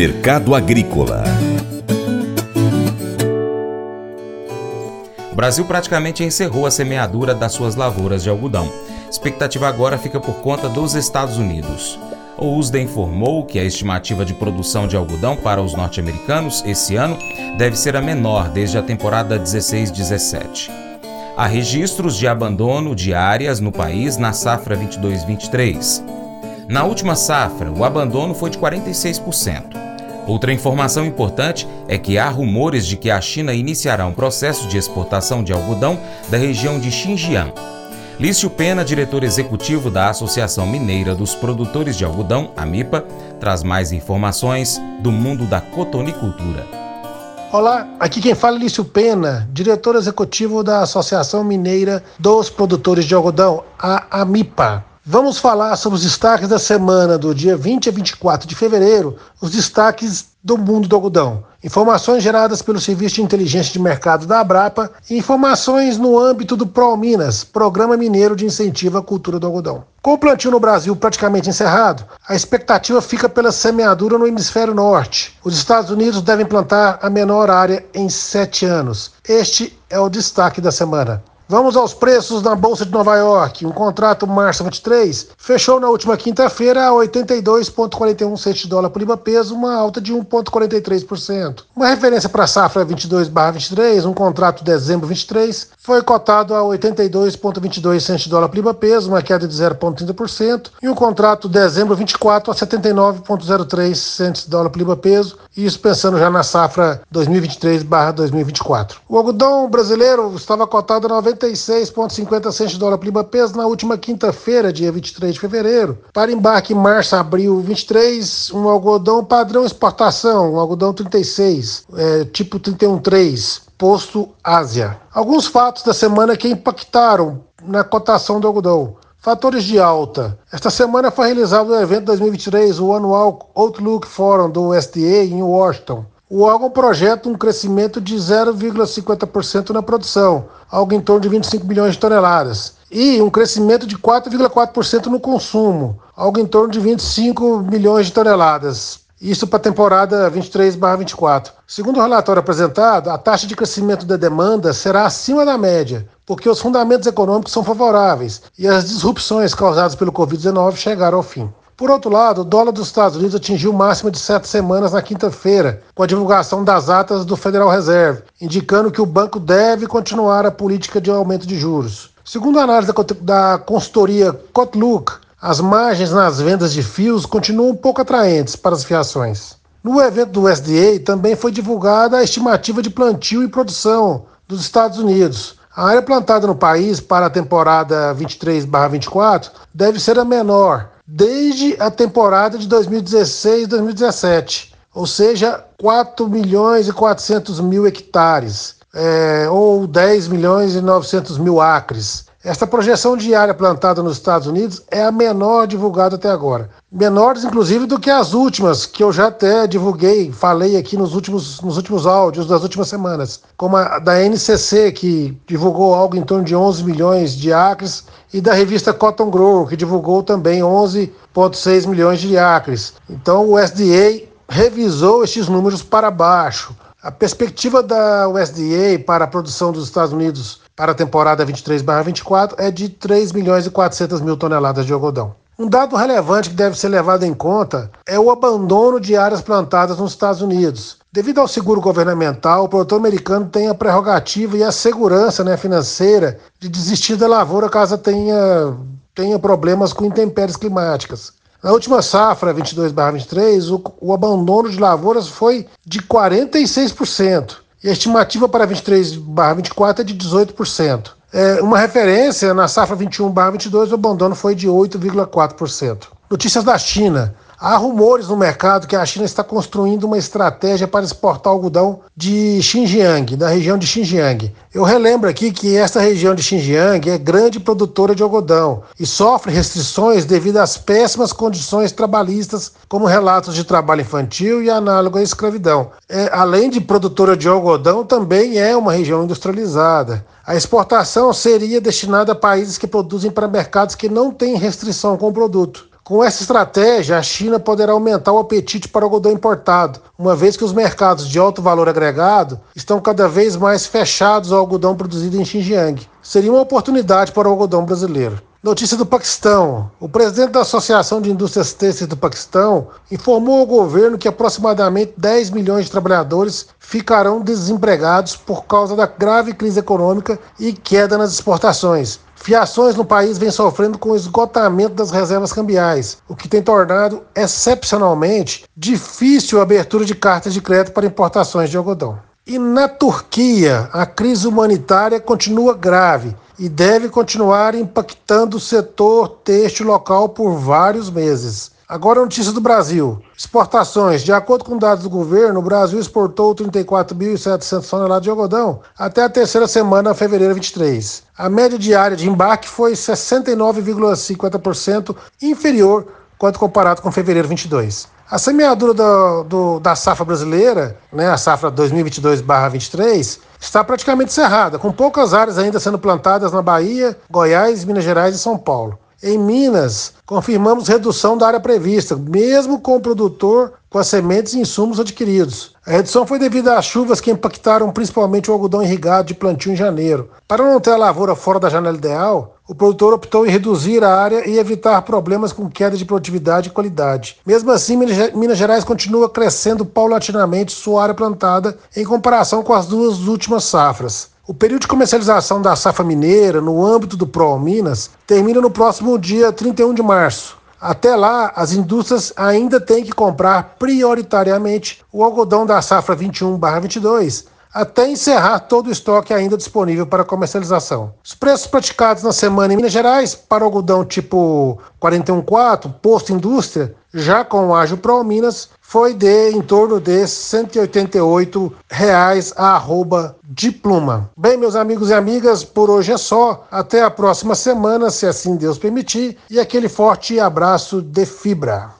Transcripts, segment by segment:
Mercado Agrícola O Brasil praticamente encerrou a semeadura das suas lavouras de algodão. Expectativa agora fica por conta dos Estados Unidos. O USDA informou que a estimativa de produção de algodão para os norte-americanos esse ano deve ser a menor desde a temporada 16-17. Há registros de abandono de áreas no país na safra 22-23. Na última safra, o abandono foi de 46%. Outra informação importante é que há rumores de que a China iniciará um processo de exportação de algodão da região de Xinjiang. Lício Pena, diretor executivo da Associação Mineira dos Produtores de Algodão, AMIPA, traz mais informações do mundo da cotonicultura. Olá, aqui quem fala é Lício Pena, diretor executivo da Associação Mineira dos Produtores de Algodão, a AMIPA. Vamos falar sobre os destaques da semana do dia 20 a 24 de fevereiro, os destaques do mundo do algodão. Informações geradas pelo Serviço de Inteligência de Mercado da Abrapa e informações no âmbito do ProMinas, Programa Mineiro de Incentivo à Cultura do Algodão. Com o plantio no Brasil praticamente encerrado, a expectativa fica pela semeadura no hemisfério norte. Os Estados Unidos devem plantar a menor área em sete anos. Este é o destaque da semana. Vamos aos preços na Bolsa de Nova York. Um contrato março 23 fechou na última quinta-feira a 82,41 centos de dólar por libra peso, uma alta de 1,43%. Uma referência para a safra 22/23, um contrato dezembro 23, foi cotado a 82,22 centos de dólar por libra peso, uma queda de 0,30%, e um contrato dezembro 24 a 79,03 centos de dólar por libra peso, isso pensando já na safra 2023/2024. O algodão brasileiro estava cotado a 90 96,50 centos de dólar por libra peso na última quinta-feira, dia 23 de fevereiro. Para embarque março, abril 23, um algodão padrão exportação, um algodão 36, é, tipo 31,3, posto Ásia. Alguns fatos da semana que impactaram na cotação do algodão. Fatores de alta. Esta semana foi realizado o evento 2023, o anual Outlook Forum do USDA em Washington. O órgão projeta um crescimento de 0,50% na produção, algo em torno de 25 milhões de toneladas, e um crescimento de 4,4% no consumo, algo em torno de 25 milhões de toneladas. Isso para a temporada 23/24. Segundo o relatório apresentado, a taxa de crescimento da demanda será acima da média, porque os fundamentos econômicos são favoráveis e as disrupções causadas pelo Covid-19 chegaram ao fim. Por outro lado, o dólar dos Estados Unidos atingiu o máximo de sete semanas na quinta-feira, com a divulgação das atas do Federal Reserve, indicando que o banco deve continuar a política de aumento de juros. Segundo a análise da consultoria Cotlook, as margens nas vendas de fios continuam pouco atraentes para as fiações. No evento do USDA também foi divulgada a estimativa de plantio e produção dos Estados Unidos. A área plantada no país para a temporada 23/24 deve ser a menor, desde a temporada de 2016-2017, ou seja, 4 milhões e 400 mil hectares, é, ou 10 milhões e 900 mil acres. Esta projeção de área plantada nos Estados Unidos é a menor divulgada até agora. Menores, inclusive, do que as últimas, que eu já até divulguei, falei aqui nos últimos, nos últimos áudios das últimas semanas, como a da NCC, que divulgou algo em torno de 11 milhões de acres, e da revista Cotton Grower, que divulgou também 11,6 milhões de acres. Então, o USDA revisou estes números para baixo. A perspectiva da USDA para a produção dos Estados Unidos para a temporada 23/24 é de 3 milhões e 400 mil toneladas de algodão. Um dado relevante que deve ser levado em conta é o abandono de áreas plantadas nos Estados Unidos. Devido ao seguro governamental, o produtor americano tem a prerrogativa e a segurança né, financeira de desistir da lavoura caso tenha, tenha problemas com intempéries climáticas. Na última safra, 22-23, o, o abandono de lavouras foi de 46%. E a estimativa para 23/24 é de 18%. É, uma referência, na safra 21/22, o abandono foi de 8,4%. Notícias da China. Há rumores no mercado que a China está construindo uma estratégia para exportar algodão de Xinjiang, da região de Xinjiang. Eu relembro aqui que esta região de Xinjiang é grande produtora de algodão e sofre restrições devido às péssimas condições trabalhistas, como relatos de trabalho infantil e análogo à escravidão. É, além de produtora de algodão, também é uma região industrializada. A exportação seria destinada a países que produzem para mercados que não têm restrição com o produto Com essa estratégia, a China poderá aumentar o apetite para o algodão importado, uma vez que os mercados de alto valor agregado estão cada vez mais fechados ao algodão produzido em Xinjiang. Seria uma oportunidade para o algodão brasileiro. Notícia do Paquistão. O presidente da Associação de Indústrias Têxteis do Paquistão informou ao governo que aproximadamente 10 milhões de trabalhadores ficarão desempregados por causa da grave crise econômica e queda nas exportações. Fiações no país vêm sofrendo com o esgotamento das reservas cambiais, o que tem tornado excepcionalmente difícil a abertura de cartas de crédito para importações de algodão. E na Turquia, a crise humanitária continua grave e deve continuar impactando o setor têxtil local por vários meses. Agora, notícia do Brasil. Exportações. De acordo com dados do governo, o Brasil exportou 34.700 toneladas de algodão até a terceira semana, fevereiro 23. A média diária de embarque foi 69,50% inferior quando comparado com fevereiro 22. A semeadura do, do, da safra brasileira, né, a safra 2022-23, está praticamente cerrada, com poucas áreas ainda sendo plantadas na Bahia, Goiás, Minas Gerais e São Paulo. Em Minas, confirmamos redução da área prevista, mesmo com o produtor com as sementes e insumos adquiridos. A redução foi devido às chuvas que impactaram principalmente o algodão irrigado de plantio em janeiro. Para não ter a lavoura fora da janela ideal, o produtor optou em reduzir a área e evitar problemas com queda de produtividade e qualidade. Mesmo assim, Minas Gerais continua crescendo paulatinamente sua área plantada em comparação com as duas últimas safras. O período de comercialização da safra mineira no âmbito do PRO Minas termina no próximo dia 31 de março. Até lá, as indústrias ainda têm que comprar prioritariamente o algodão da safra 21/22 até encerrar todo o estoque ainda disponível para comercialização. Os preços praticados na semana em Minas Gerais para algodão tipo 414, posto indústria, já com o Ágil Pro Minas, foi de em torno de 188 reais a arroba de pluma. Bem, meus amigos e amigas, por hoje é só. Até a próxima semana, se assim Deus permitir, e aquele forte abraço de fibra.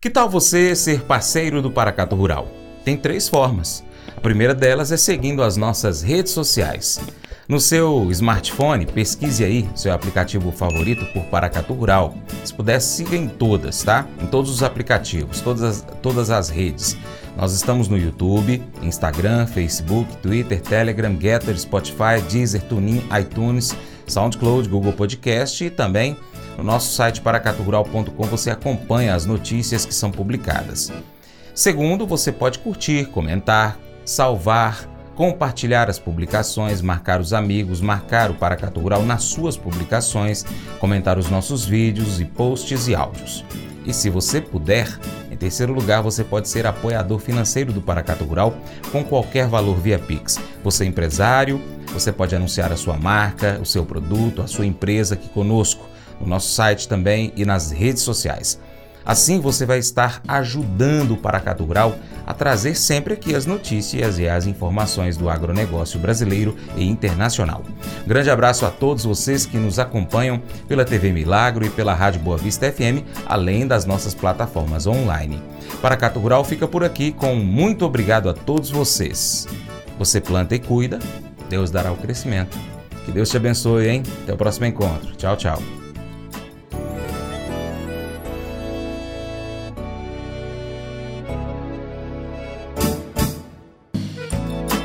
que tal você ser parceiro do Paracato Rural? Tem três formas. A primeira delas é seguindo as nossas redes sociais. No seu smartphone, pesquise aí seu aplicativo favorito por Paracatu Rural. Se puder, siga em todas, tá? Em todos os aplicativos, todas as, todas as redes. Nós estamos no YouTube, Instagram, Facebook, Twitter, Telegram, Getter, Spotify, Deezer, TuneIn, iTunes, SoundCloud, Google Podcast e também no nosso site paracaturural.com você acompanha as notícias que são publicadas. Segundo, você pode curtir, comentar, salvar, compartilhar as publicações, marcar os amigos, marcar o Paracato Rural nas suas publicações, comentar os nossos vídeos e posts e áudios. E se você puder, em terceiro lugar, você pode ser apoiador financeiro do Paracato Rural com qualquer valor via Pix. Você é empresário, você pode anunciar a sua marca, o seu produto, a sua empresa aqui conosco, no nosso site também e nas redes sociais. Assim você vai estar ajudando o Paracato Rural a trazer sempre aqui as notícias e as informações do agronegócio brasileiro e internacional. Grande abraço a todos vocês que nos acompanham pela TV Milagro e pela Rádio Boa Vista FM, além das nossas plataformas online. Paracato Rural fica por aqui com muito obrigado a todos vocês. Você planta e cuida, Deus dará o crescimento. Que Deus te abençoe, hein? Até o próximo encontro. Tchau, tchau.